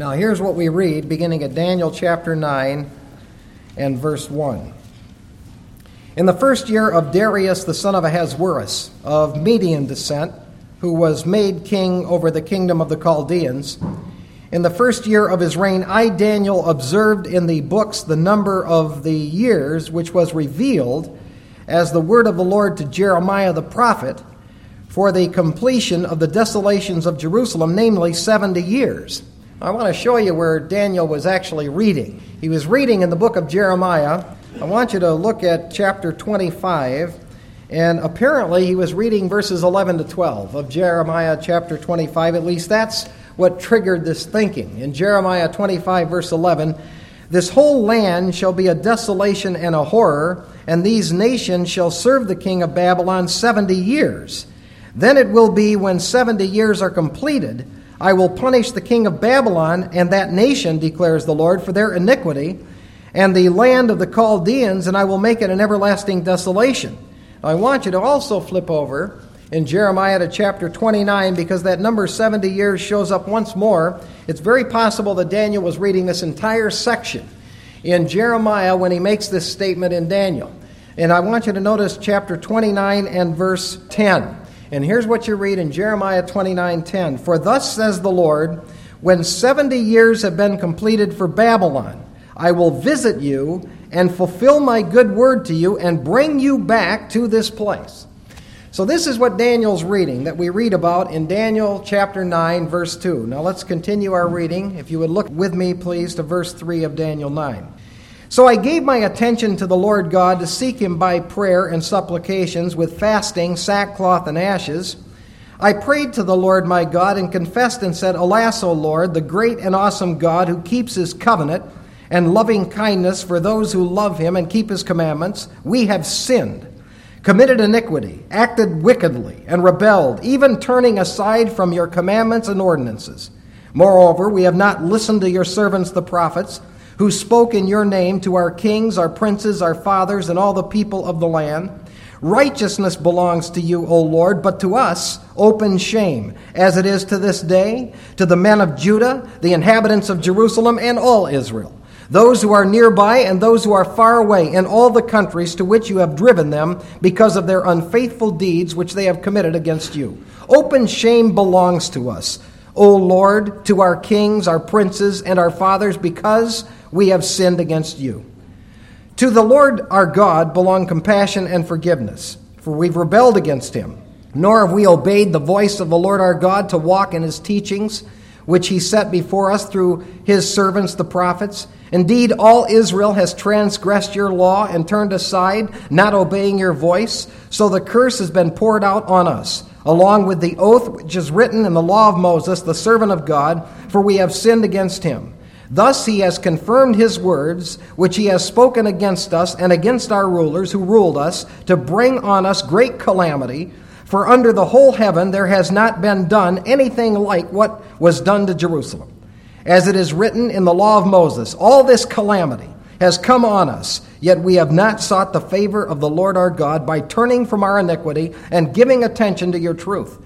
Now, here's what we read beginning at Daniel chapter 9 and verse 1. In the first year of Darius the son of Ahasuerus, of Median descent, who was made king over the kingdom of the Chaldeans, in the first year of his reign, I, Daniel, observed in the books the number of the years which was revealed as the word of the Lord to Jeremiah the prophet for the completion of the desolations of Jerusalem, namely 70 years. I want to show you where Daniel was actually reading. He was reading in the book of Jeremiah. I want you to look at chapter 25, and apparently he was reading verses 11 to 12 of Jeremiah chapter 25. At least that's what triggered this thinking. In Jeremiah 25, verse 11, this whole land shall be a desolation and a horror, and these nations shall serve the king of Babylon 70 years. Then it will be when 70 years are completed, I will punish the king of Babylon and that nation, declares the Lord, for their iniquity, and the land of the Chaldeans, and I will make it an everlasting desolation. I want you to also flip over in Jeremiah to chapter 29 because that number 70 years shows up once more. It's very possible that Daniel was reading this entire section in Jeremiah when he makes this statement in Daniel. And I want you to notice chapter 29 and verse 10. And here's what you read in Jeremiah 29:10. For thus says the Lord, when 70 years have been completed for Babylon, I will visit you and fulfill my good word to you and bring you back to this place. So, this is what Daniel's reading that we read about in Daniel chapter 9, verse 2. Now, let's continue our reading. If you would look with me, please, to verse 3 of Daniel 9. So I gave my attention to the Lord God to seek him by prayer and supplications with fasting, sackcloth, and ashes. I prayed to the Lord my God and confessed and said, Alas, O Lord, the great and awesome God who keeps his covenant and loving kindness for those who love him and keep his commandments, we have sinned, committed iniquity, acted wickedly, and rebelled, even turning aside from your commandments and ordinances. Moreover, we have not listened to your servants the prophets who spoke in your name to our kings, our princes, our fathers, and all the people of the land. Righteousness belongs to you, O Lord, but to us open shame, as it is to this day, to the men of Judah, the inhabitants of Jerusalem, and all Israel, those who are nearby and those who are far away, in all the countries to which you have driven them, because of their unfaithful deeds which they have committed against you. Open shame belongs to us, O Lord, to our kings, our princes, and our fathers, because we have sinned against you. To the Lord our God belong compassion and forgiveness, for we've rebelled against him. Nor have we obeyed the voice of the Lord our God to walk in his teachings, which he set before us through his servants the prophets. Indeed, all Israel has transgressed your law and turned aside, not obeying your voice. So the curse has been poured out on us, along with the oath which is written in the law of Moses, the servant of God, for we have sinned against him. Thus he has confirmed his words, which he has spoken against us and against our rulers who ruled us, to bring on us great calamity. For under the whole heaven there has not been done anything like what was done to Jerusalem. As it is written in the law of Moses, all this calamity has come on us, yet we have not sought the favor of the Lord our God by turning from our iniquity and giving attention to your truth.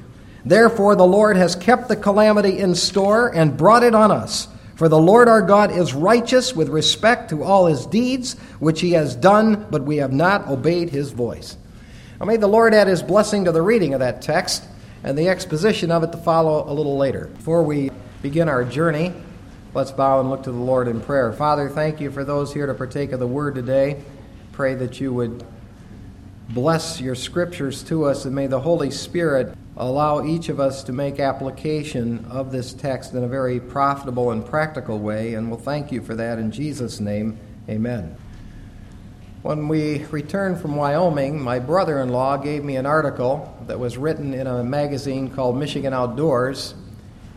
Therefore, the Lord has kept the calamity in store and brought it on us. For the Lord our God is righteous with respect to all his deeds, which he has done, but we have not obeyed his voice. Now may the Lord add his blessing to the reading of that text and the exposition of it to follow a little later. Before we begin our journey, let's bow and look to the Lord in prayer. Father, thank you for those here to partake of the word today. Pray that you would bless your scriptures to us, and may the Holy Spirit allow each of us to make application of this text in a very profitable and practical way, and we'll thank you for that in Jesus' name. Amen. When we returned from Wyoming, my brother in law gave me an article that was written in a magazine called Michigan Outdoors.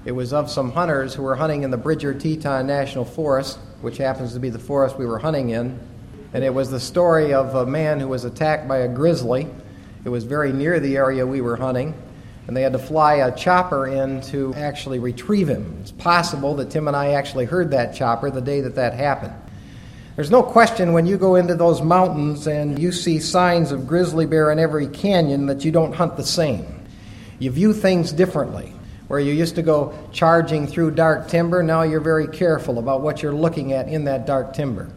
It was of some hunters who were hunting in the Bridger Teton National Forest, which happens to be the forest we were hunting in. And it was the story of a man who was attacked by a grizzly. It was very near the area we were hunting and they had to fly a chopper in to actually retrieve him. It's possible that Tim and I actually heard that chopper the day that that happened. There's no question when you go into those mountains and you see signs of grizzly bear in every canyon that you don't hunt the same. You view things differently. Where you used to go charging through dark timber, now you're very careful about what you're looking at in that dark timber.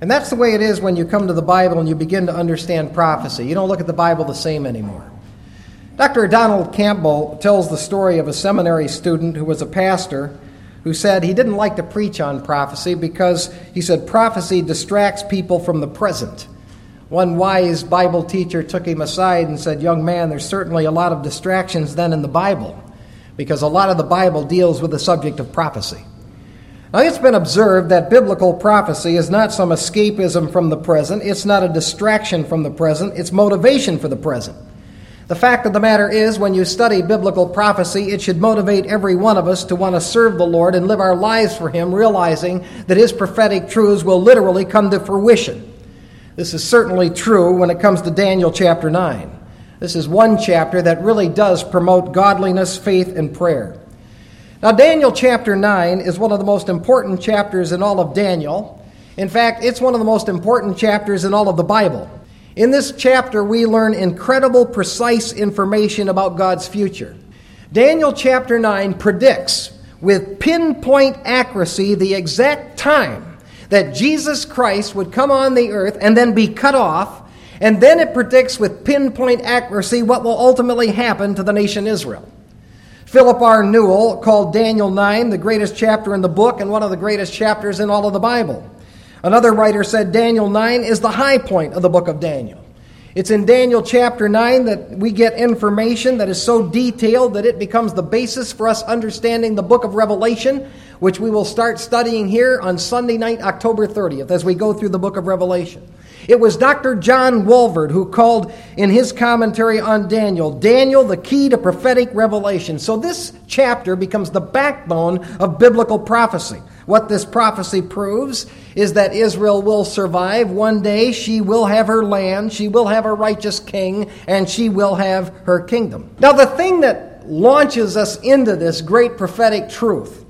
And that's the way it is when you come to the Bible and you begin to understand prophecy. You don't look at the Bible the same anymore. Dr. Donald Campbell tells the story of a seminary student who was a pastor who said he didn't like to preach on prophecy because he said prophecy distracts people from the present. One wise Bible teacher took him aside and said, Young man, there's certainly a lot of distractions then in the Bible because a lot of the Bible deals with the subject of prophecy. Now, it's been observed that biblical prophecy is not some escapism from the present, it's not a distraction from the present, it's motivation for the present. The fact of the matter is, when you study biblical prophecy, it should motivate every one of us to want to serve the Lord and live our lives for Him, realizing that His prophetic truths will literally come to fruition. This is certainly true when it comes to Daniel chapter 9. This is one chapter that really does promote godliness, faith, and prayer. Now, Daniel chapter 9 is one of the most important chapters in all of Daniel. In fact, it's one of the most important chapters in all of the Bible. In this chapter, we learn incredible, precise information about God's future. Daniel chapter 9 predicts with pinpoint accuracy the exact time that Jesus Christ would come on the earth and then be cut off, and then it predicts with pinpoint accuracy what will ultimately happen to the nation Israel. Philip R. Newell called Daniel 9 the greatest chapter in the book and one of the greatest chapters in all of the Bible. Another writer said Daniel 9 is the high point of the book of Daniel. It's in Daniel chapter 9 that we get information that is so detailed that it becomes the basis for us understanding the book of Revelation, which we will start studying here on Sunday night, October 30th, as we go through the book of Revelation. It was Dr. John Walvoord who called in his commentary on Daniel, Daniel, the key to prophetic revelation. So this chapter becomes the backbone of biblical prophecy. What this prophecy proves is that Israel will survive. One day she will have her land, she will have a righteous king, and she will have her kingdom. Now, the thing that launches us into this great prophetic truth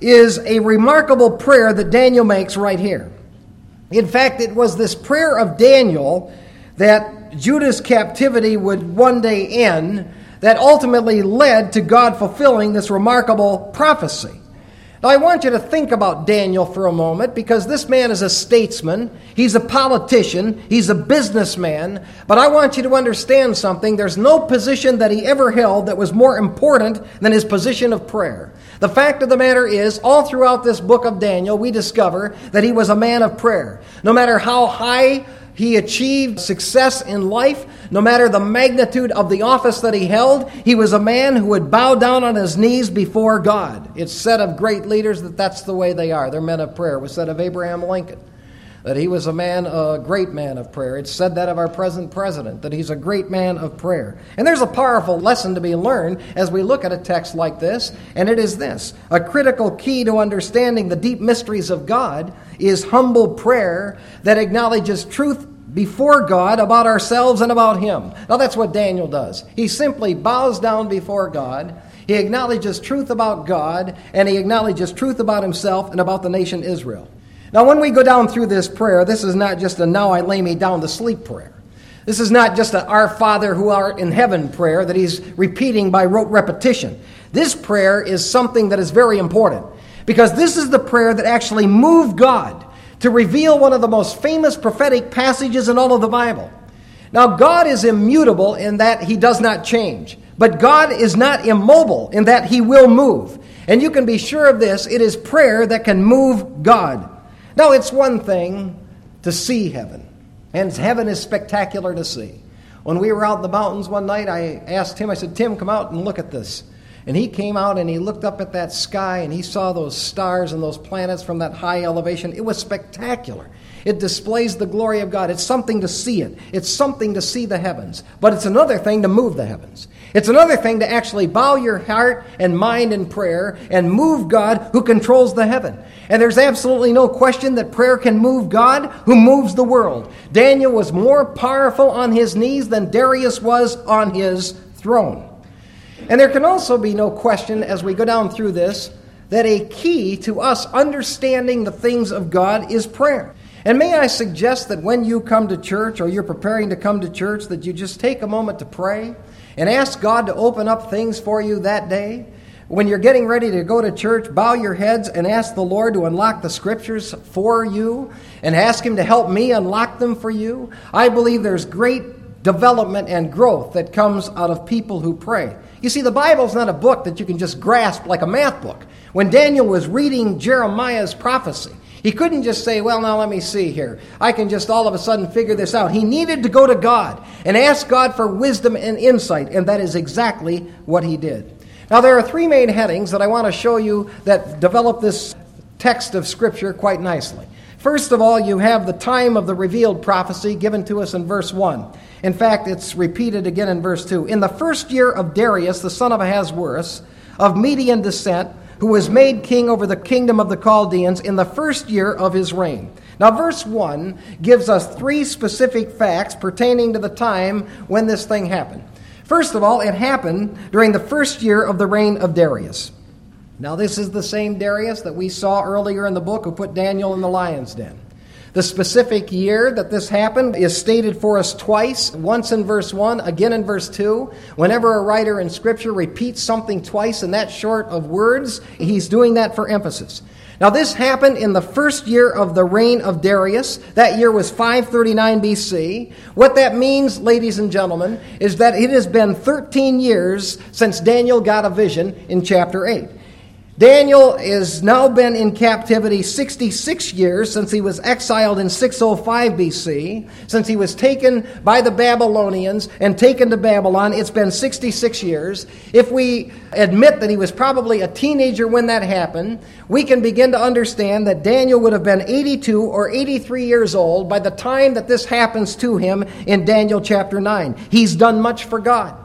is a remarkable prayer that Daniel makes right here. In fact, it was this prayer of Daniel that Judah's captivity would one day end that ultimately led to God fulfilling this remarkable prophecy. Now, I want you to think about Daniel for a moment because this man is a statesman, he's a politician, he's a businessman, but I want you to understand something. There's no position that he ever held that was more important than his position of prayer. The fact of the matter is, all throughout this book of Daniel, we discover that he was a man of prayer. No matter how high he achieved success in life, no matter the magnitude of the office that he held. He was a man who would bow down on his knees before God. It's said of great leaders that that's the way they are. They're men of prayer. It was said of Abraham Lincoln that he was a man, a great man of prayer. It's said that of our present president, that he's a great man of prayer. And there's a powerful lesson to be learned as we look at a text like this, and it is this a critical key to understanding the deep mysteries of God is humble prayer that acknowledges truth before God about ourselves and about Him. Now, that's what Daniel does. He simply bows down before God. He acknowledges truth about God, and he acknowledges truth about himself and about the nation Israel. Now, when we go down through this prayer, this is not just a now I lay me down to sleep prayer. This is not just an Our Father who art in heaven prayer that he's repeating by rote repetition. This prayer is something that is very important because this is the prayer that actually moved God to reveal one of the most famous prophetic passages in all of the Bible. Now, God is immutable in that he does not change, but God is not immobile in that he will move. And you can be sure of this it is prayer that can move God. Now, it's one thing to see heaven, and heaven is spectacular to see. When we were out in the mountains one night, I asked him, I said, Tim, come out and look at this. And he came out and he looked up at that sky and he saw those stars and those planets from that high elevation. It was spectacular. It displays the glory of God. It's something to see it. It's something to see the heavens. But it's another thing to move the heavens. It's another thing to actually bow your heart and mind in prayer and move God who controls the heaven. And there's absolutely no question that prayer can move God who moves the world. Daniel was more powerful on his knees than Darius was on his throne. And there can also be no question as we go down through this that a key to us understanding the things of God is prayer. And may I suggest that when you come to church or you're preparing to come to church, that you just take a moment to pray and ask God to open up things for you that day. when you're getting ready to go to church, bow your heads and ask the Lord to unlock the scriptures for you and ask Him to help me unlock them for you. I believe there's great development and growth that comes out of people who pray. You see, the Bible's not a book that you can just grasp like a math book. When Daniel was reading Jeremiah's prophecy, he couldn't just say, Well, now let me see here. I can just all of a sudden figure this out. He needed to go to God and ask God for wisdom and insight, and that is exactly what he did. Now, there are three main headings that I want to show you that develop this text of Scripture quite nicely. First of all, you have the time of the revealed prophecy given to us in verse 1. In fact, it's repeated again in verse 2. In the first year of Darius, the son of Ahasuerus, of Median descent, who was made king over the kingdom of the Chaldeans in the first year of his reign. Now, verse 1 gives us three specific facts pertaining to the time when this thing happened. First of all, it happened during the first year of the reign of Darius. Now, this is the same Darius that we saw earlier in the book who put Daniel in the lion's den. The specific year that this happened is stated for us twice, once in verse 1, again in verse 2. Whenever a writer in Scripture repeats something twice in that short of words, he's doing that for emphasis. Now, this happened in the first year of the reign of Darius. That year was 539 BC. What that means, ladies and gentlemen, is that it has been 13 years since Daniel got a vision in chapter 8. Daniel has now been in captivity 66 years since he was exiled in 605 BC. Since he was taken by the Babylonians and taken to Babylon, it's been 66 years. If we admit that he was probably a teenager when that happened, we can begin to understand that Daniel would have been 82 or 83 years old by the time that this happens to him in Daniel chapter 9. He's done much for God.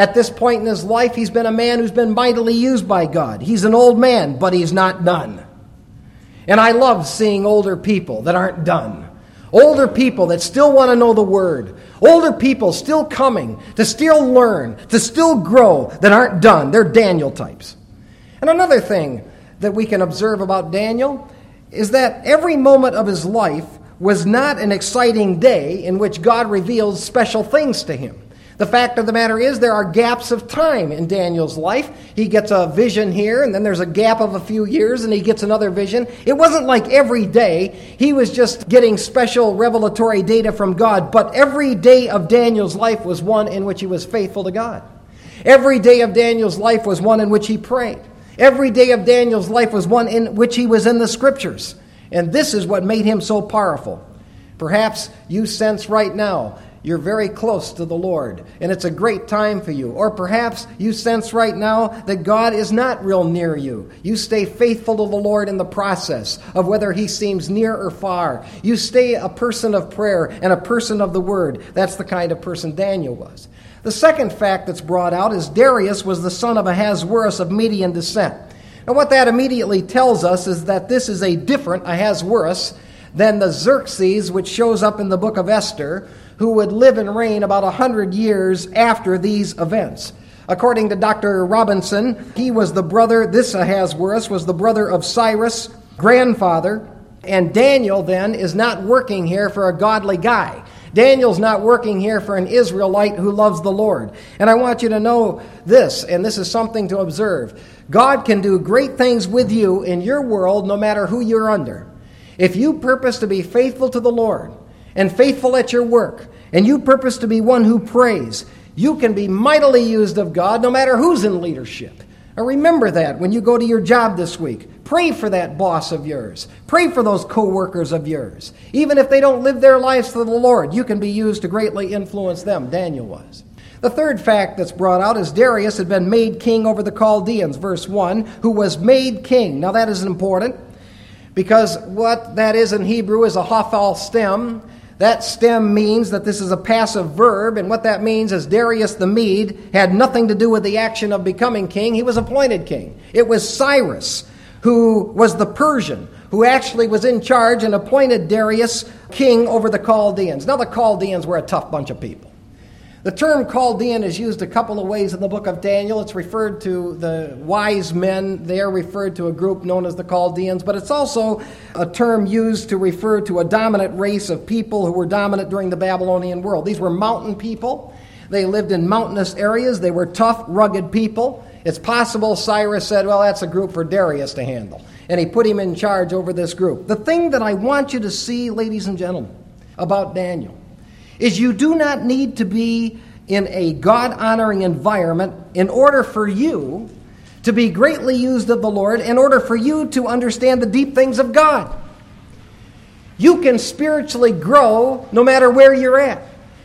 At this point in his life, he's been a man who's been mightily used by God. He's an old man, but he's not done. And I love seeing older people that aren't done. Older people that still want to know the Word. Older people still coming to still learn, to still grow, that aren't done. They're Daniel types. And another thing that we can observe about Daniel is that every moment of his life was not an exciting day in which God reveals special things to him. The fact of the matter is, there are gaps of time in Daniel's life. He gets a vision here, and then there's a gap of a few years, and he gets another vision. It wasn't like every day he was just getting special revelatory data from God, but every day of Daniel's life was one in which he was faithful to God. Every day of Daniel's life was one in which he prayed. Every day of Daniel's life was one in which he was in the scriptures. And this is what made him so powerful. Perhaps you sense right now you're very close to the Lord, and it's a great time for you. Or perhaps you sense right now that God is not real near you. You stay faithful to the Lord in the process of whether He seems near or far. You stay a person of prayer and a person of the Word. That's the kind of person Daniel was. The second fact that's brought out is Darius was the son of Ahasuerus of Median descent. And what that immediately tells us is that this is a different Ahasuerus than the Xerxes, which shows up in the book of Esther, who would live and reign about a 100 years after these events. According to Dr. Robinson, he was the brother, this Ahasuerus was the brother of Cyrus, grandfather, and Daniel then is not working here for a godly guy. Daniel's not working here for an Israelite who loves the Lord. And I want you to know this, and this is something to observe. God can do great things with you in your world no matter who you're under. If you purpose to be faithful to the Lord, and faithful at your work, and you purpose to be one who prays, you can be mightily used of God no matter who's in leadership. And remember that when you go to your job this week. Pray for that boss of yours. Pray for those co-workers of yours. Even if they don't live their lives for the Lord, you can be used to greatly influence them. Daniel was. The third fact that's brought out is Darius had been made king over the Chaldeans, verse 1, who was made king. Now that is important because what that is in Hebrew is a hophal stem, that stem means that this is a passive verb, and what that means is Darius the Mede had nothing to do with the action of becoming king. He was appointed king. It was Cyrus who was the Persian who actually was in charge and appointed Darius king over the Chaldeans. Now, the Chaldeans were a tough bunch of people. The term Chaldean is used a couple of ways in the book of Daniel. It's referred to the wise men. They are referred to a group known as the Chaldeans, but it's also a term used to refer to a dominant race of people who were dominant during the Babylonian world. These were mountain people. They lived in mountainous areas. They were tough, rugged people. It's possible Cyrus said, well, that's a group for Darius to handle. And he put him in charge over this group. The thing that I want you to see, ladies and gentlemen, about Daniel is you do not need to be in a God honoring environment in order for you to be greatly used of the Lord, in order for you to understand the deep things of God. You can spiritually grow no matter where you're at.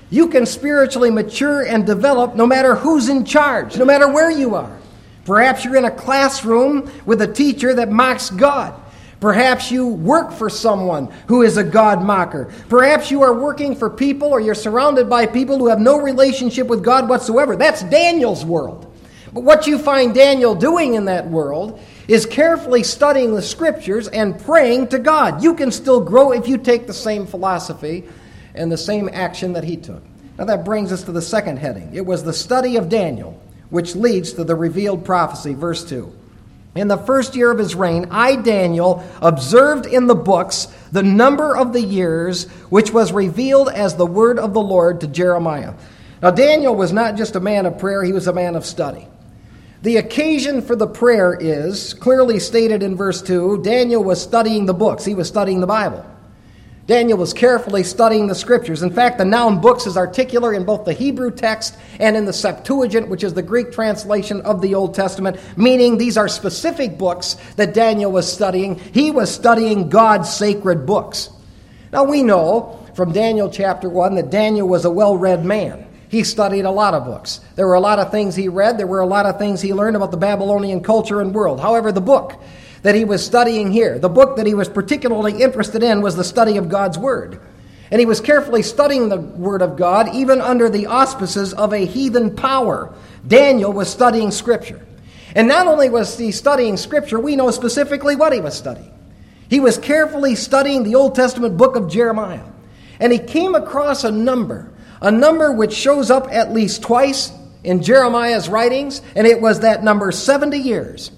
You can spiritually mature and develop no matter who's in charge, no matter where you are. Perhaps you're in a classroom with a teacher that mocks God. Perhaps you work for someone who is a God mocker. Perhaps you are working for people or you're surrounded by people who have no relationship with God whatsoever. That's Daniel's world. But what you find Daniel doing in that world is carefully studying the scriptures and praying to God. You can still grow if you take the same philosophy and the same action that he took. Now that brings us to the second heading. It was the study of Daniel which leads to the revealed prophecy, verse 2. In the first year of his reign, I, Daniel, observed in the books the number of the years which was revealed as the word of the Lord to Jeremiah. Now, Daniel was not just a man of prayer, he was a man of study. The occasion for the prayer is clearly stated in verse 2 Daniel was studying the books, he was studying the Bible. Daniel was carefully studying the scriptures. In fact, the noun books is articular in both the Hebrew text and in the Septuagint, which is the Greek translation of the Old Testament, meaning these are specific books that Daniel was studying. He was studying God's sacred books. Now, we know from Daniel chapter 1 that Daniel was a well read man. He studied a lot of books. There were a lot of things he read, there were a lot of things he learned about the Babylonian culture and world. However, the book that he was studying here. The book that he was particularly interested in was the study of God's Word. And he was carefully studying the Word of God, even under the auspices of a heathen power. Daniel was studying Scripture. And not only was he studying Scripture, we know specifically what he was studying. He was carefully studying the Old Testament book of Jeremiah. And he came across a number, a number which shows up at least twice in Jeremiah's writings, and it was that number 70 years.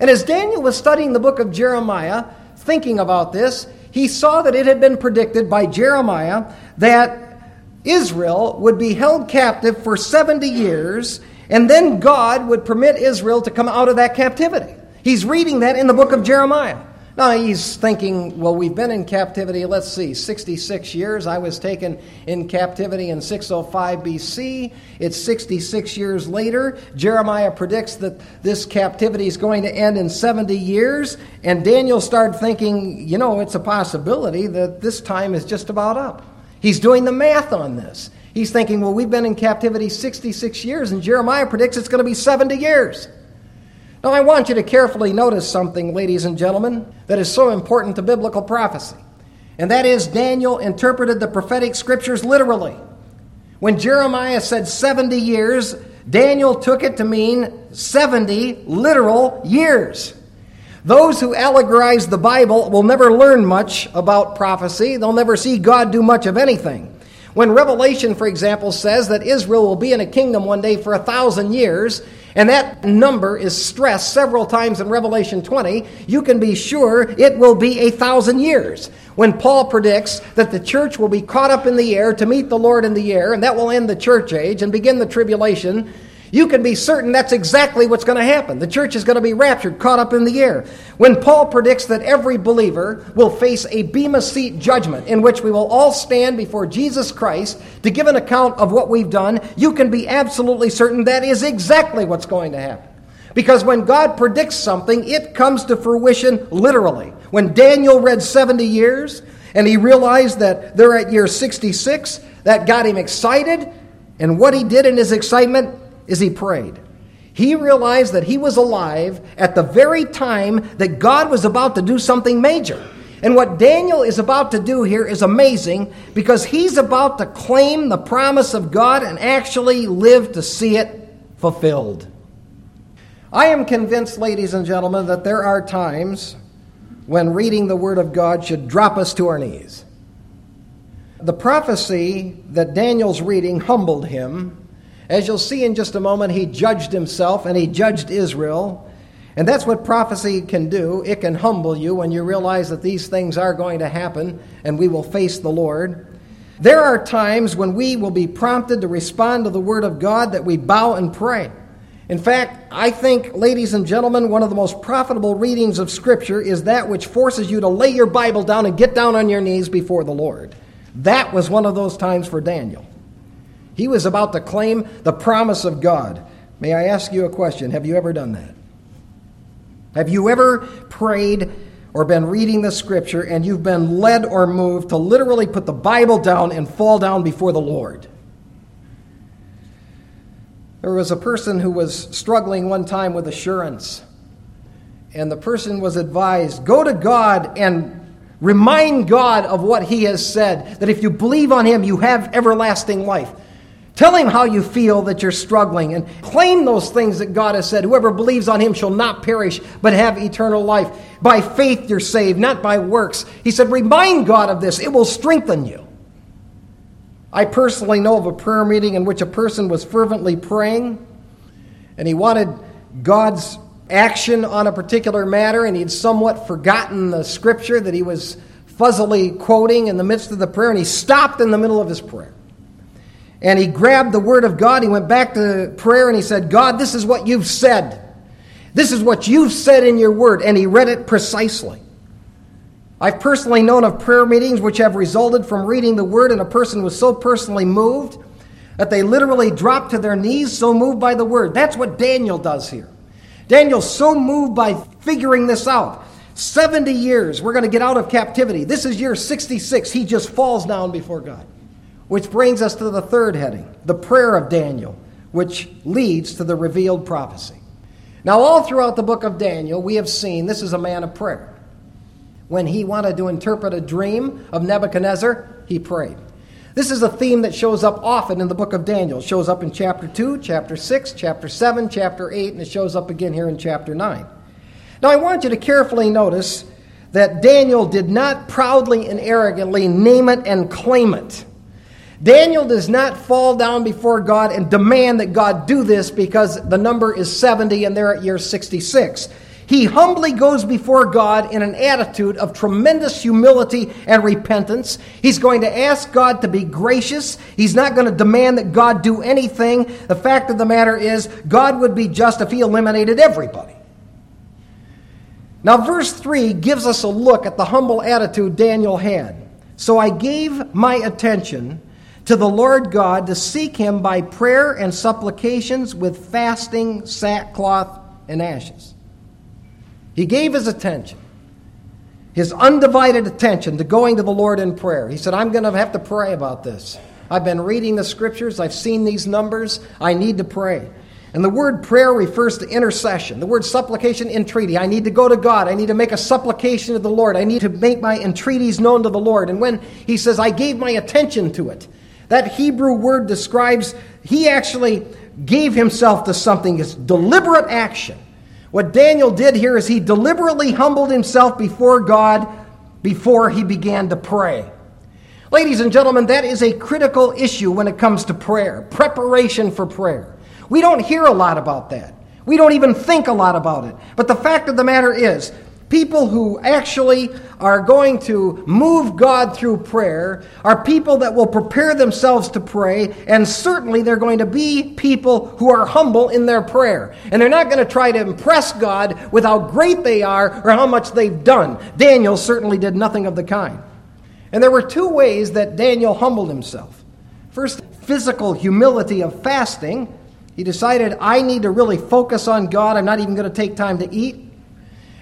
And as Daniel was studying the book of Jeremiah, thinking about this, he saw that it had been predicted by Jeremiah that Israel would be held captive for 70 years, and then God would permit Israel to come out of that captivity. He's reading that in the book of Jeremiah. Now he's thinking, well, we've been in captivity, let's see, 66 years. I was taken in captivity in 605 BC. It's 66 years later. Jeremiah predicts that this captivity is going to end in 70 years. And Daniel started thinking, you know, it's a possibility that this time is just about up. He's doing the math on this. He's thinking, well, we've been in captivity 66 years, and Jeremiah predicts it's going to be 70 years. Now, I want you to carefully notice something, ladies and gentlemen, that is so important to biblical prophecy. And that is, Daniel interpreted the prophetic scriptures literally. When Jeremiah said 70 years, Daniel took it to mean 70 literal years. Those who allegorize the Bible will never learn much about prophecy. They'll never see God do much of anything. When Revelation, for example, says that Israel will be in a kingdom one day for a thousand years, and that number is stressed several times in Revelation 20, you can be sure it will be a thousand years. When Paul predicts that the church will be caught up in the air to meet the Lord in the air, and that will end the church age and begin the tribulation, you can be certain that's exactly what's going to happen. The church is going to be raptured, caught up in the air. When Paul predicts that every believer will face a Bema seat judgment in which we will all stand before Jesus Christ to give an account of what we've done, you can be absolutely certain that is exactly what's going to happen. Because when God predicts something, it comes to fruition literally. When Daniel read 70 years and he realized that they're at year 66, that got him excited. And what he did in his excitement, is he prayed. He realized that he was alive at the very time that God was about to do something major. And what Daniel is about to do here is amazing because he's about to claim the promise of God and actually live to see it fulfilled. I am convinced, ladies and gentlemen, that there are times when reading the Word of God should drop us to our knees. The prophecy that Daniel's reading humbled him as you'll see in just a moment, he judged himself and he judged Israel. And that's what prophecy can do. It can humble you when you realize that these things are going to happen and we will face the Lord. There are times when we will be prompted to respond to the Word of God that we bow and pray. In fact, I think, ladies and gentlemen, one of the most profitable readings of Scripture is that which forces you to lay your Bible down and get down on your knees before the Lord. That was one of those times for Daniel. He was about to claim the promise of God. May I ask you a question? Have you ever done that? Have you ever prayed or been reading the Scripture and you've been led or moved to literally put the Bible down and fall down before the Lord? There was a person who was struggling one time with assurance. And the person was advised go to God and remind God of what He has said, that if you believe on Him, you have everlasting life. Tell Him how you feel that you're struggling and claim those things that God has said. Whoever believes on Him shall not perish, but have eternal life. By faith you're saved, not by works. He said, Remind God of this, it will strengthen you. I personally know of a prayer meeting in which a person was fervently praying and he wanted God's action on a particular matter and he'd somewhat forgotten the scripture that he was fuzzily quoting in the midst of the prayer and he stopped in the middle of his prayer. And he grabbed the word of God, he went back to prayer and he said, God, this is what you've said. This is what you've said in your word. And he read it precisely. I've personally known of prayer meetings which have resulted from reading the word, and a person was so personally moved that they literally dropped to their knees, so moved by the word. That's what Daniel does here. Daniel's so moved by figuring this out. 70 years, we're going to get out of captivity. This is year 66. He just falls down before God. Which brings us to the third heading the prayer of Daniel, which leads to the revealed prophecy. Now, all throughout the book of Daniel, we have seen this is a man of prayer. When he wanted to interpret a dream of Nebuchadnezzar, he prayed. This is a theme that shows up often in the book of Daniel. It shows up in chapter 2, chapter 6, chapter 7, chapter 8, and it shows up again here in chapter 9. Now, I want you to carefully notice that Daniel did not proudly and arrogantly name it and claim it. Daniel does not fall down before God and demand that God do this because the number is 70 and they're at year 66. He humbly goes before God in an attitude of tremendous humility and repentance. He's going to ask God to be gracious. He's not going to demand that God do anything. The fact of the matter is, God would be just if He eliminated everybody. Now, verse 3 gives us a look at the humble attitude Daniel had. So I gave my attention to the Lord God to seek Him by prayer and supplications with fasting, sackcloth, and ashes. He gave his attention, his undivided attention, to going to the Lord in prayer. He said, I'm going to have to pray about this. I've been reading the scriptures, I've seen these numbers, I need to pray. And the word prayer refers to intercession. The word supplication, entreaty. I need to go to God. I need to make a supplication to the Lord. I need to make my entreaties known to the Lord. And when he says, I gave my attention to it, that Hebrew word describes, he actually gave himself to something, it's deliberate action. What Daniel did here is he deliberately humbled himself before God before he began to pray. Ladies and gentlemen, that is a critical issue when it comes to prayer, preparation for prayer. We don't hear a lot about that. We don't even think a lot about it. But the fact of the matter is, people who actually are going to move God through prayer are people that will prepare themselves to pray, and certainly they're going to be people who are humble in their prayer. And they're not going to try to impress God with how great they are or how much they've done. Daniel certainly did nothing of the kind. And there were two ways that Daniel humbled himself. First, physical humility of fasting. He decided, I need to really focus on God. I'm not even going to take time to eat.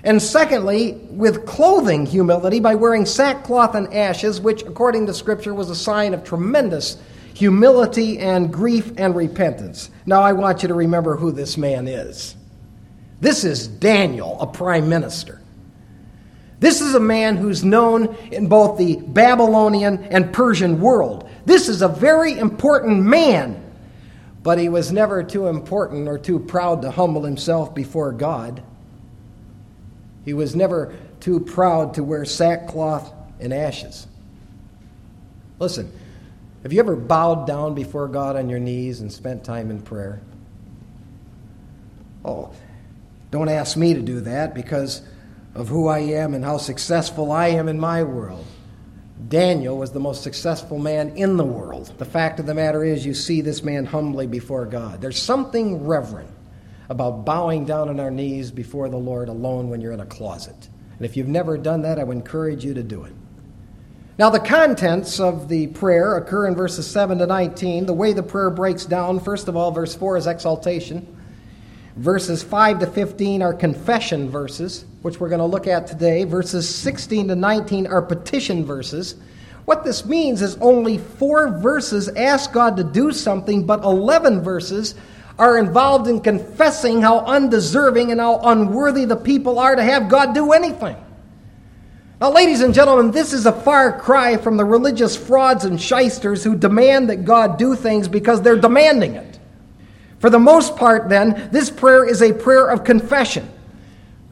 And secondly, with clothing humility by wearing sackcloth and ashes, which, according to Scripture, was a sign of tremendous humility and grief and repentance. Now, I want you to remember who this man is. This is Daniel, a prime minister. This is a man who's known in both the Babylonian and Persian world. This is a very important man, but he was never too important or too proud to humble himself before God. He was never too proud to wear sackcloth and ashes. Listen, have you ever bowed down before God on your knees and spent time in prayer? Oh, don't ask me to do that because of who I am and how successful I am in my world. Daniel was the most successful man in the world. The fact of the matter is, you see this man humbly before God. There's something reverent about bowing down on our knees before the Lord alone when you're in a closet. And if you've never done that, I would encourage you to do it. Now, the contents of the prayer occur in verses 7 to 19. The way the prayer breaks down, first of all, verse 4 is exaltation. Verses 5 to 15 are confession verses, which we're going to look at today. Verses 16 to 19 are petition verses. What this means is only four verses ask God to do something, but 11 verses are involved in confessing how undeserving and how unworthy the people are to have God do anything. Now, ladies and gentlemen, this is a far cry from the religious frauds and shysters who demand that God do things because they're demanding it. For the most part, then, this prayer is a prayer of confession.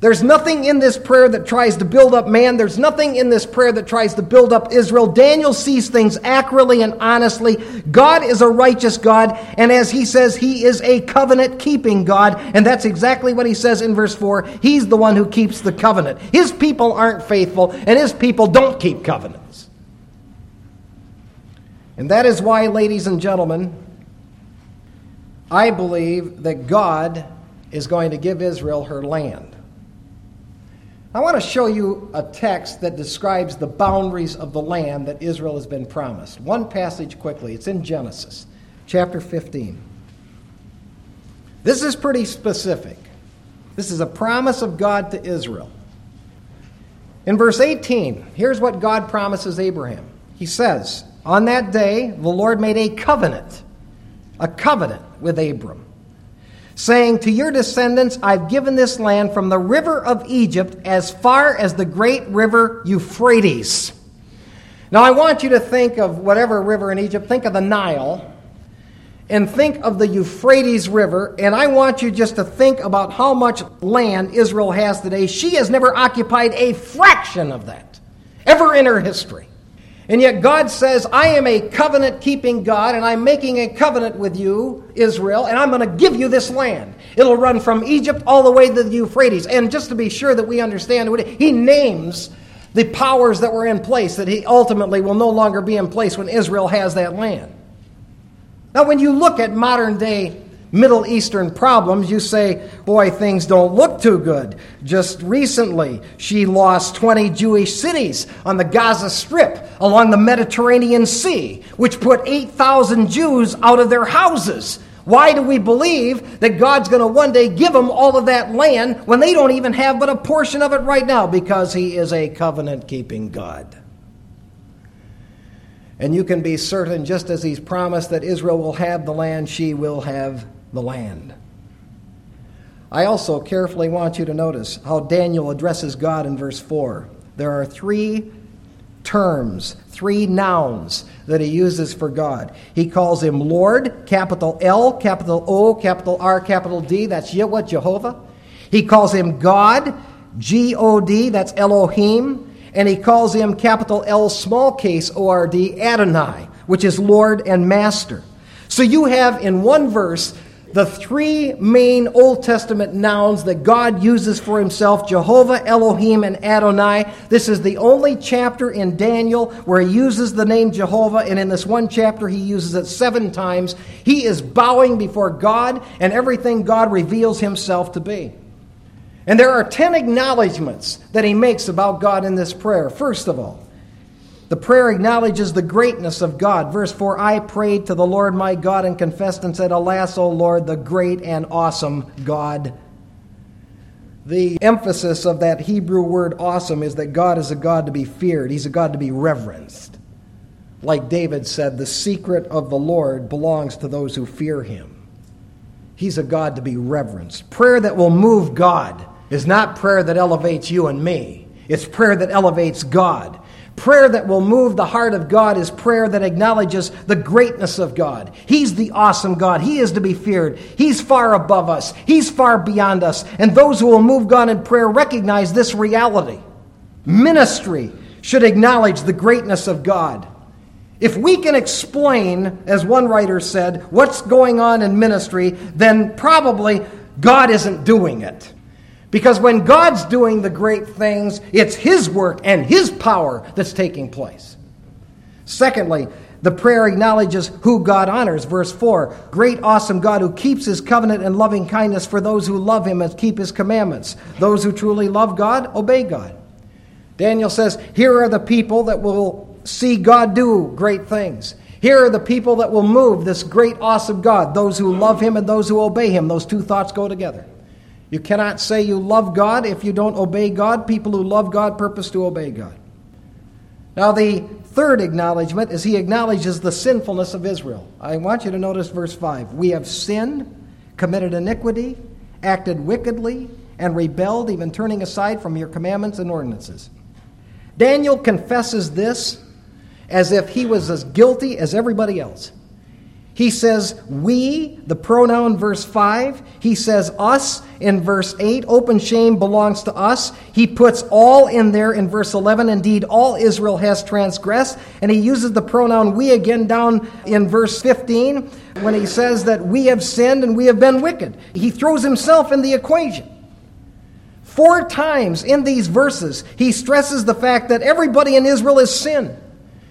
There's nothing in this prayer that tries to build up man. There's nothing in this prayer that tries to build up Israel. Daniel sees things accurately and honestly. God is a righteous God, and as he says, he is a covenant keeping God, and that's exactly what he says in verse 4. He's the one who keeps the covenant. His people aren't faithful, and his people don't keep covenants. And that is why, ladies and gentlemen, I believe that God is going to give Israel her land. I want to show you a text that describes the boundaries of the land that Israel has been promised. One passage quickly. It's in Genesis, chapter 15. This is pretty specific. This is a promise of God to Israel. In verse 18, here's what God promises Abraham. He says, On that day, the Lord made a covenant a covenant with Abram, saying, To your descendants I've given this land from the river of Egypt as far as the great river Euphrates. Now I want you to think of whatever river in Egypt, think of the Nile, and think of the Euphrates River, and I want you just to think about how much land Israel has today. She has never occupied a fraction of that, ever in her history. And yet God says, I am a covenant keeping God, and I'm making a covenant with you, Israel, and I'm going to give you this land. It'll run from Egypt all the way to the Euphrates. And just to be sure that we understand, he names the powers that were in place, that he ultimately will no longer be in place when Israel has that land. Now, when you look at modern day Middle Eastern problems, you say, boy, things don't look too good. Just recently, she lost 20 Jewish cities on the Gaza Strip along the Mediterranean Sea, which put 8,000 Jews out of their houses. Why do we believe that God's going to one day give them all of that land when they don't even have but a portion of it right now? Because He is a covenant keeping God. And you can be certain, just as He's promised that Israel will have the land, she will have the land. I also carefully want you to notice how Daniel addresses God in verse 4. There are three terms, three nouns that he uses for God. He calls him Lord, capital L, capital O, capital R, capital D. That's what Jehovah. He calls him God, G O D, that's Elohim. And he calls him capital L, small case O R D, Adonai, which is Lord and Master. So you have in one verse the three main Old Testament nouns that God uses for himself Jehovah, Elohim, and Adonai. This is the only chapter in Daniel where he uses the name Jehovah, and in this one chapter he uses it seven times. He is bowing before God and everything God reveals himself to be. And there are ten acknowledgments that he makes about God in this prayer. First of all, the prayer acknowledges the greatness of God. Verse 4 I prayed to the Lord my God and confessed and said, Alas, O Lord, the great and awesome God. The emphasis of that Hebrew word awesome is that God is a God to be feared, He's a God to be reverenced. Like David said, the secret of the Lord belongs to those who fear Him. He's a God to be reverenced. Prayer that will move God is not prayer that elevates you and me, it's prayer that elevates God. Prayer that will move the heart of God is prayer that acknowledges the greatness of God. He's the awesome God. He is to be feared. He's far above us, He's far beyond us. And those who will move God in prayer recognize this reality. Ministry should acknowledge the greatness of God. If we can explain, as one writer said, what's going on in ministry, then probably God isn't doing it. Because when God's doing the great things, it's His work and His power that's taking place. Secondly, The prayer acknowledges who God honors. Verse 4 Great, awesome God who keeps his covenant and loving kindness for those who love him and keep his commandments. Those who truly love God, obey God. Daniel says, Here are the people that will see God do great things. Here are the people that will move this great, awesome God, those who love him and those who obey him. Those two thoughts go together. You cannot say you love God if you don't obey God. People who love God purpose to obey God. Now, the third acknowledgement is he acknowledges the sinfulness of Israel. I want you to notice verse 5. We have sinned, committed iniquity, acted wickedly, and rebelled, even turning aside from your commandments and ordinances. Daniel confesses this as if he was as guilty as everybody else. He says we, the pronoun verse 5. He says us in verse 8. Open shame belongs to us. He puts all in there in verse 11. Indeed, all Israel has transgressed. And he uses the pronoun we again down in verse 15 when he says that we have sinned and we have been wicked. He throws himself in the equation. Four times in these verses, he stresses the fact that everybody in Israel has sinned.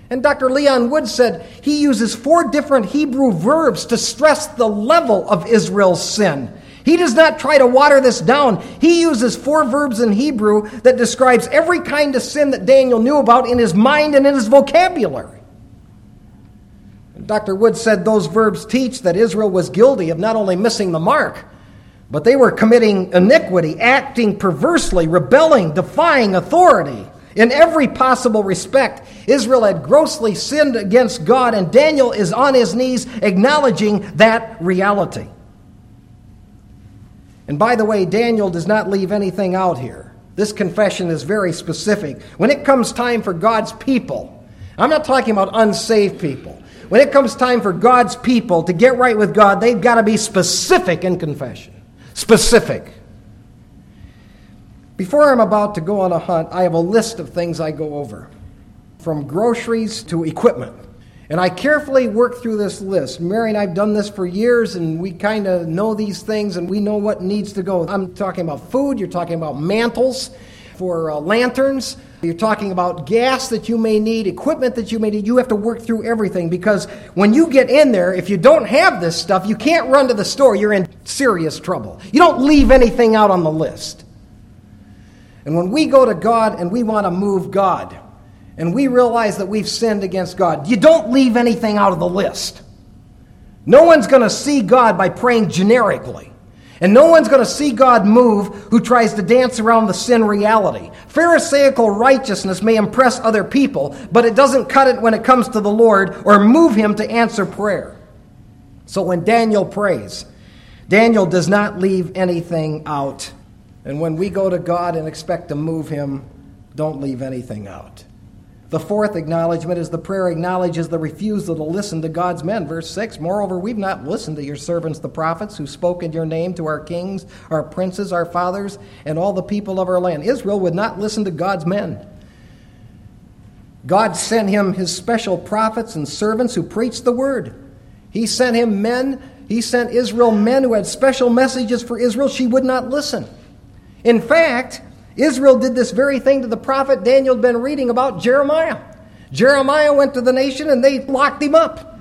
And Dr. Leon Wood said he uses four different Hebrew verbs to stress the level of Israel's sin. He does not try to water this down. He uses four verbs in Hebrew that describes every kind of sin that Daniel knew about in his mind and in his vocabulary. Dr. Wood said those verbs teach that Israel was guilty of not only missing the mark, but they were committing iniquity, acting perversely, rebelling, defying authority. In every possible respect, Israel had grossly sinned against God, and Daniel is on his knees acknowledging that reality. And by the way, Daniel does not leave anything out here. This confession is very specific. When it comes time for God's people, I'm not talking about unsaved people. When it comes time for God's people to get right with God, they've got to be specific in confession. Specific. Before I'm about to go on a hunt, I have a list of things I go over, from groceries to equipment. And I carefully work through this list. Mary and I have done this for years, and we kind of know these things and we know what needs to go. I'm talking about food, you're talking about mantles for uh, lanterns, you're talking about gas that you may need, equipment that you may need. You have to work through everything because when you get in there, if you don't have this stuff, you can't run to the store. You're in serious trouble. You don't leave anything out on the list. And when we go to God and we want to move God, and we realize that we've sinned against God, you don't leave anything out of the list. No one's going to see God by praying generically. And no one's going to see God move who tries to dance around the sin reality. Pharisaical righteousness may impress other people, but it doesn't cut it when it comes to the Lord or move him to answer prayer. So when Daniel prays, Daniel does not leave anything out. And when we go to God and expect to move Him, don't leave anything out. The fourth acknowledgement is the prayer acknowledges the refusal to listen to God's men. Verse 6 Moreover, we've not listened to your servants, the prophets, who spoke in your name to our kings, our princes, our fathers, and all the people of our land. Israel would not listen to God's men. God sent him his special prophets and servants who preached the word. He sent him men, he sent Israel men who had special messages for Israel. She would not listen. In fact, Israel did this very thing to the prophet Daniel had been reading about Jeremiah. Jeremiah went to the nation and they locked him up.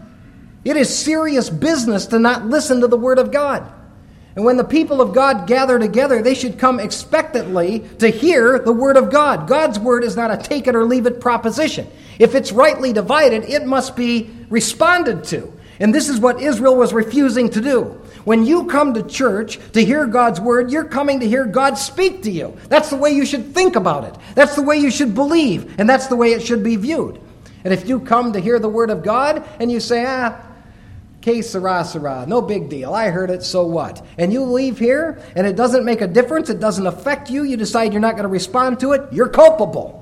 It is serious business to not listen to the word of God. And when the people of God gather together, they should come expectantly to hear the word of God. God's word is not a take it or leave it proposition. If it's rightly divided, it must be responded to. And this is what Israel was refusing to do. When you come to church to hear God's word, you're coming to hear God speak to you. That's the way you should think about it. That's the way you should believe, and that's the way it should be viewed. And if you come to hear the word of God and you say, ah, que sera, sera, no big deal, I heard it, so what? And you leave here and it doesn't make a difference, it doesn't affect you, you decide you're not going to respond to it, you're culpable.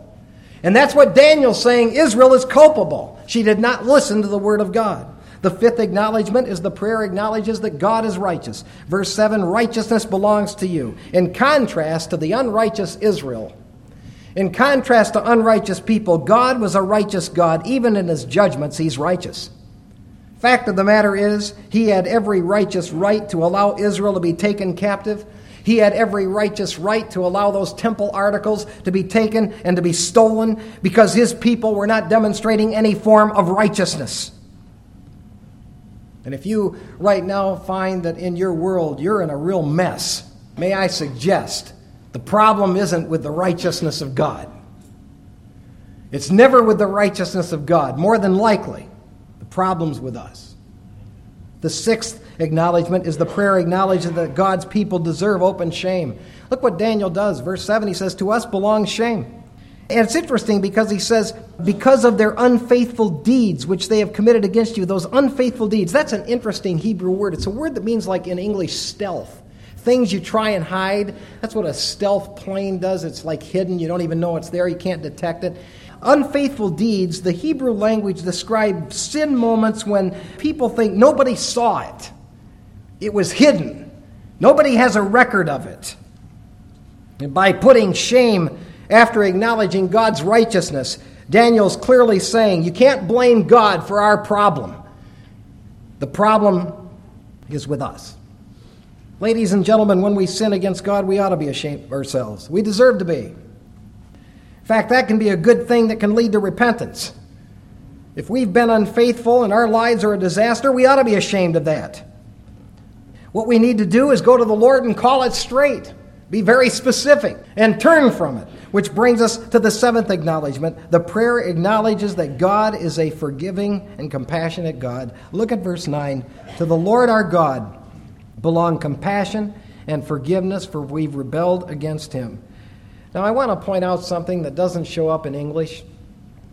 And that's what Daniel's saying Israel is culpable. She did not listen to the word of God. The fifth acknowledgement is the prayer acknowledges that God is righteous. Verse 7 righteousness belongs to you. In contrast to the unrighteous Israel, in contrast to unrighteous people, God was a righteous God. Even in his judgments, he's righteous. Fact of the matter is, he had every righteous right to allow Israel to be taken captive. He had every righteous right to allow those temple articles to be taken and to be stolen because his people were not demonstrating any form of righteousness. And if you right now find that in your world you're in a real mess, may I suggest the problem isn't with the righteousness of God. It's never with the righteousness of God. More than likely, the problem's with us. The sixth acknowledgement is the prayer acknowledging that God's people deserve open shame. Look what Daniel does. Verse 7, he says, To us belongs shame. And it's interesting because he says, because of their unfaithful deeds which they have committed against you, those unfaithful deeds. That's an interesting Hebrew word. It's a word that means, like in English, stealth. Things you try and hide. That's what a stealth plane does. It's like hidden. You don't even know it's there. You can't detect it. Unfaithful deeds, the Hebrew language describes sin moments when people think nobody saw it. It was hidden. Nobody has a record of it. And by putting shame after acknowledging God's righteousness, Daniel's clearly saying, You can't blame God for our problem. The problem is with us. Ladies and gentlemen, when we sin against God, we ought to be ashamed of ourselves. We deserve to be. In fact, that can be a good thing that can lead to repentance. If we've been unfaithful and our lives are a disaster, we ought to be ashamed of that. What we need to do is go to the Lord and call it straight. Be very specific and turn from it. Which brings us to the seventh acknowledgement. The prayer acknowledges that God is a forgiving and compassionate God. Look at verse 9. To the Lord our God belong compassion and forgiveness, for we've rebelled against him. Now, I want to point out something that doesn't show up in English,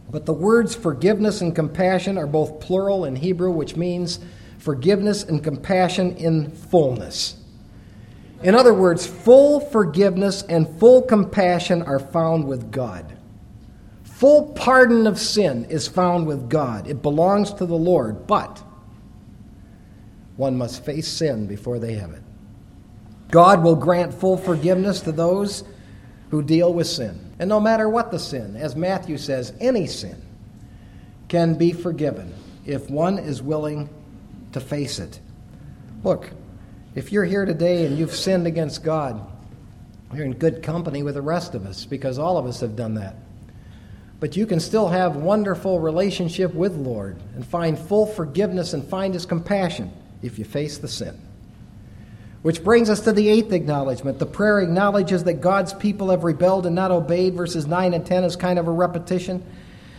but the words forgiveness and compassion are both plural in Hebrew, which means forgiveness and compassion in fullness. In other words, full forgiveness and full compassion are found with God. Full pardon of sin is found with God. It belongs to the Lord, but one must face sin before they have it. God will grant full forgiveness to those who deal with sin. And no matter what the sin, as Matthew says, any sin can be forgiven if one is willing to face it. Look, if you're here today and you've sinned against God, you're in good company with the rest of us because all of us have done that. But you can still have wonderful relationship with Lord and find full forgiveness and find his compassion if you face the sin. Which brings us to the eighth acknowledgement. The prayer acknowledges that God's people have rebelled and not obeyed. Verses 9 and 10 is kind of a repetition.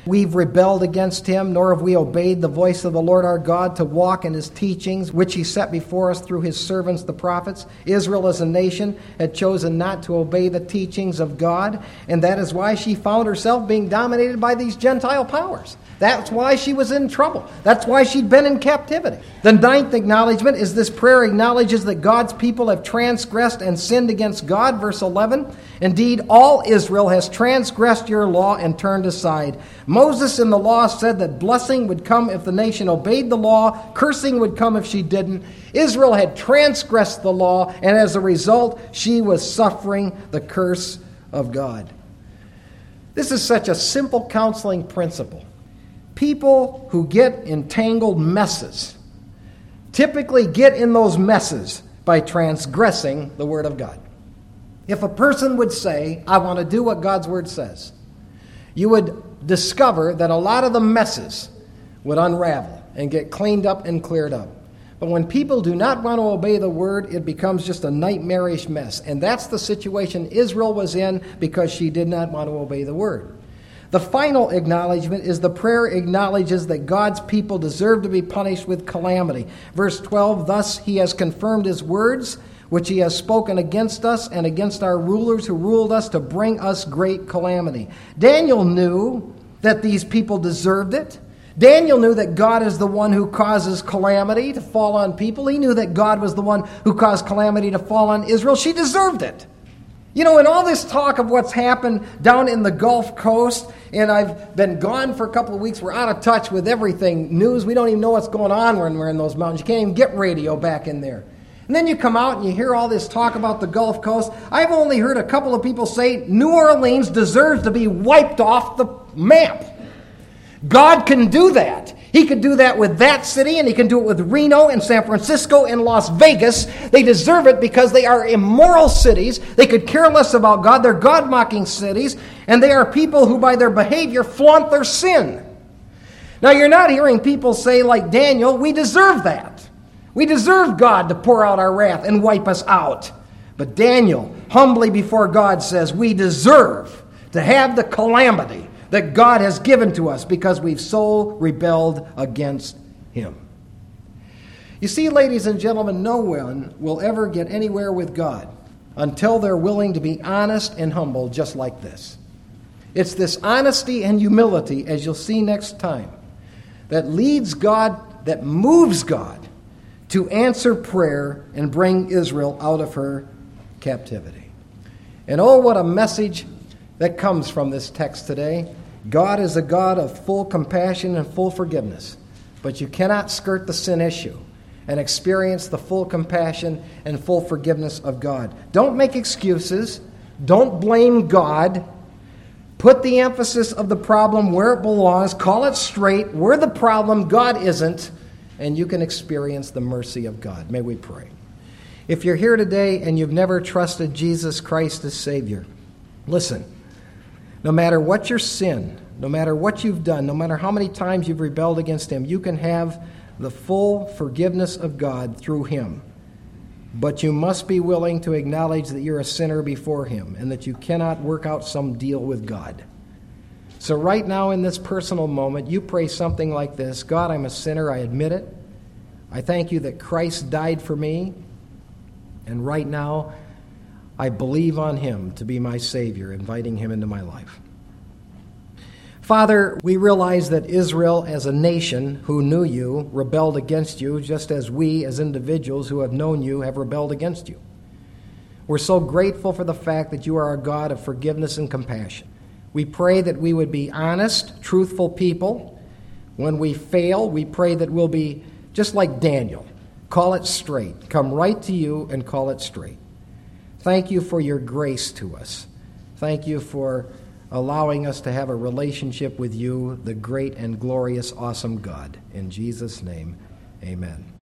We've rebelled against him, nor have we obeyed the voice of the Lord our God to walk in his teachings, which he set before us through his servants, the prophets. Israel as a nation had chosen not to obey the teachings of God, and that is why she found herself being dominated by these Gentile powers. That's why she was in trouble. That's why she'd been in captivity. The ninth acknowledgement is this prayer acknowledges that God's people have transgressed and sinned against God. Verse 11 Indeed, all Israel has transgressed your law and turned aside. Moses in the law said that blessing would come if the nation obeyed the law, cursing would come if she didn't. Israel had transgressed the law, and as a result, she was suffering the curse of God. This is such a simple counseling principle. People who get entangled messes typically get in those messes by transgressing the Word of God. If a person would say, I want to do what God's Word says, you would discover that a lot of the messes would unravel and get cleaned up and cleared up. But when people do not want to obey the word, it becomes just a nightmarish mess. And that's the situation Israel was in because she did not want to obey the word. The final acknowledgement is the prayer acknowledges that God's people deserve to be punished with calamity. Verse 12 Thus he has confirmed his words, which he has spoken against us and against our rulers who ruled us to bring us great calamity. Daniel knew that these people deserved it. Daniel knew that God is the one who causes calamity to fall on people. He knew that God was the one who caused calamity to fall on Israel. She deserved it. You know, in all this talk of what's happened down in the Gulf Coast, and I've been gone for a couple of weeks, we're out of touch with everything news. We don't even know what's going on when we're in those mountains. You can't even get radio back in there. And then you come out and you hear all this talk about the Gulf Coast. I've only heard a couple of people say New Orleans deserves to be wiped off the map. God can do that. He could do that with that city, and he can do it with Reno and San Francisco and Las Vegas. They deserve it because they are immoral cities. They could care less about God. They're God mocking cities, and they are people who, by their behavior, flaunt their sin. Now, you're not hearing people say, like Daniel, we deserve that. We deserve God to pour out our wrath and wipe us out. But Daniel, humbly before God, says, We deserve to have the calamity that God has given to us because we've so rebelled against Him. You see, ladies and gentlemen, no one will ever get anywhere with God until they're willing to be honest and humble, just like this. It's this honesty and humility, as you'll see next time, that leads God, that moves God to answer prayer and bring Israel out of her captivity. And oh, what a message that comes from this text today. God is a God of full compassion and full forgiveness, but you cannot skirt the sin issue and experience the full compassion and full forgiveness of God. Don't make excuses. Don't blame God. Put the emphasis of the problem where it belongs. Call it straight. We're the problem, God isn't. And you can experience the mercy of God. May we pray. If you're here today and you've never trusted Jesus Christ as Savior, listen. No matter what your sin, no matter what you've done, no matter how many times you've rebelled against Him, you can have the full forgiveness of God through Him. But you must be willing to acknowledge that you're a sinner before Him and that you cannot work out some deal with God. So, right now, in this personal moment, you pray something like this God, I'm a sinner. I admit it. I thank you that Christ died for me. And right now, I believe on Him to be my Savior, inviting Him into my life. Father, we realize that Israel, as a nation who knew you, rebelled against you, just as we, as individuals who have known you, have rebelled against you. We're so grateful for the fact that you are a God of forgiveness and compassion. We pray that we would be honest, truthful people. When we fail, we pray that we'll be just like Daniel. Call it straight. Come right to you and call it straight. Thank you for your grace to us. Thank you for allowing us to have a relationship with you, the great and glorious, awesome God. In Jesus' name, amen.